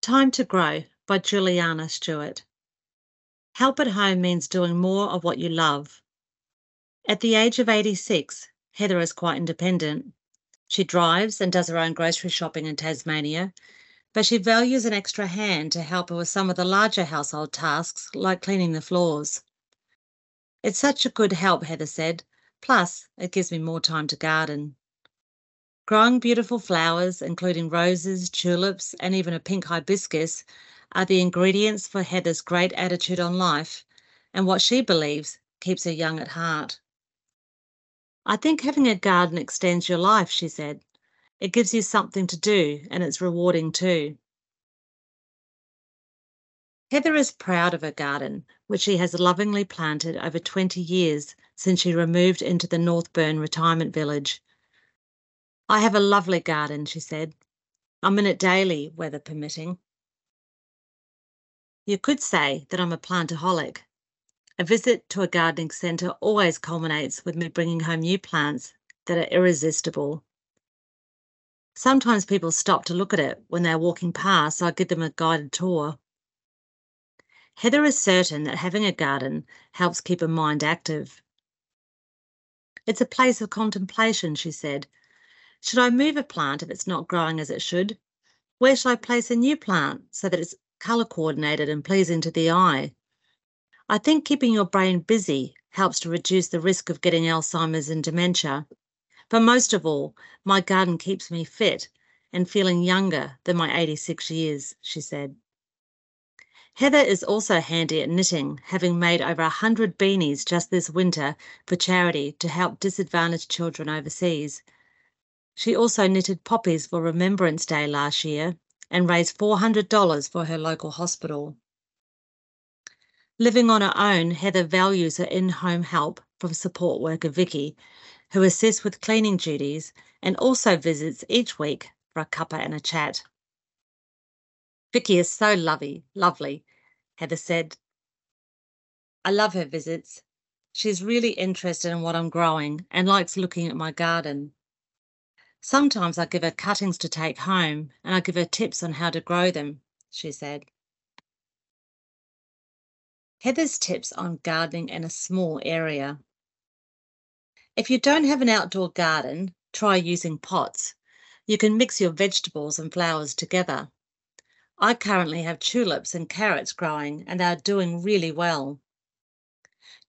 Time to Grow by Juliana Stewart. Help at home means doing more of what you love. At the age of 86, Heather is quite independent. She drives and does her own grocery shopping in Tasmania, but she values an extra hand to help her with some of the larger household tasks like cleaning the floors. It's such a good help, Heather said. Plus, it gives me more time to garden. Growing beautiful flowers, including roses, tulips, and even a pink hibiscus, are the ingredients for Heather's great attitude on life and what she believes keeps her young at heart. I think having a garden extends your life, she said. It gives you something to do and it's rewarding too. Heather is proud of her garden, which she has lovingly planted over 20 years since she removed into the Northburn retirement village. I have a lovely garden, she said. I'm in it daily, weather permitting. You could say that I'm a plantaholic. A visit to a gardening centre always culminates with me bringing home new plants that are irresistible. Sometimes people stop to look at it when they're walking past, so I give them a guided tour. Heather is certain that having a garden helps keep her mind active. It's a place of contemplation, she said, should I move a plant if it's not growing as it should? Where should I place a new plant so that it's colour coordinated and pleasing to the eye? I think keeping your brain busy helps to reduce the risk of getting Alzheimer's and dementia. But most of all, my garden keeps me fit and feeling younger than my 86 years, she said. Heather is also handy at knitting, having made over a hundred beanies just this winter for charity to help disadvantaged children overseas. She also knitted poppies for Remembrance Day last year and raised $400 for her local hospital. Living on her own, Heather values her in home help from support worker Vicky, who assists with cleaning duties and also visits each week for a cuppa and a chat. Vicky is so lovely, lovely, Heather said. I love her visits. She's really interested in what I'm growing and likes looking at my garden. Sometimes I give her cuttings to take home and I give her tips on how to grow them, she said. Heather's tips on gardening in a small area. If you don't have an outdoor garden, try using pots. You can mix your vegetables and flowers together. I currently have tulips and carrots growing and they are doing really well.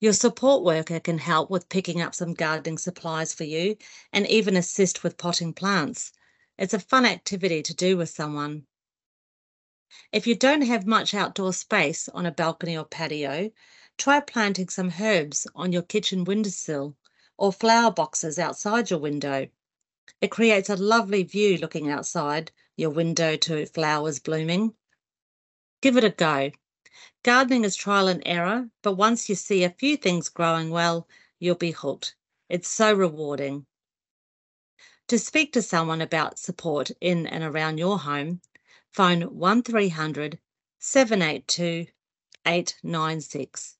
Your support worker can help with picking up some gardening supplies for you and even assist with potting plants. It's a fun activity to do with someone. If you don't have much outdoor space on a balcony or patio, try planting some herbs on your kitchen windowsill or flower boxes outside your window. It creates a lovely view looking outside your window to flowers blooming. Give it a go. Gardening is trial and error, but once you see a few things growing well, you'll be hooked. It's so rewarding. To speak to someone about support in and around your home, phone 1300 782 896.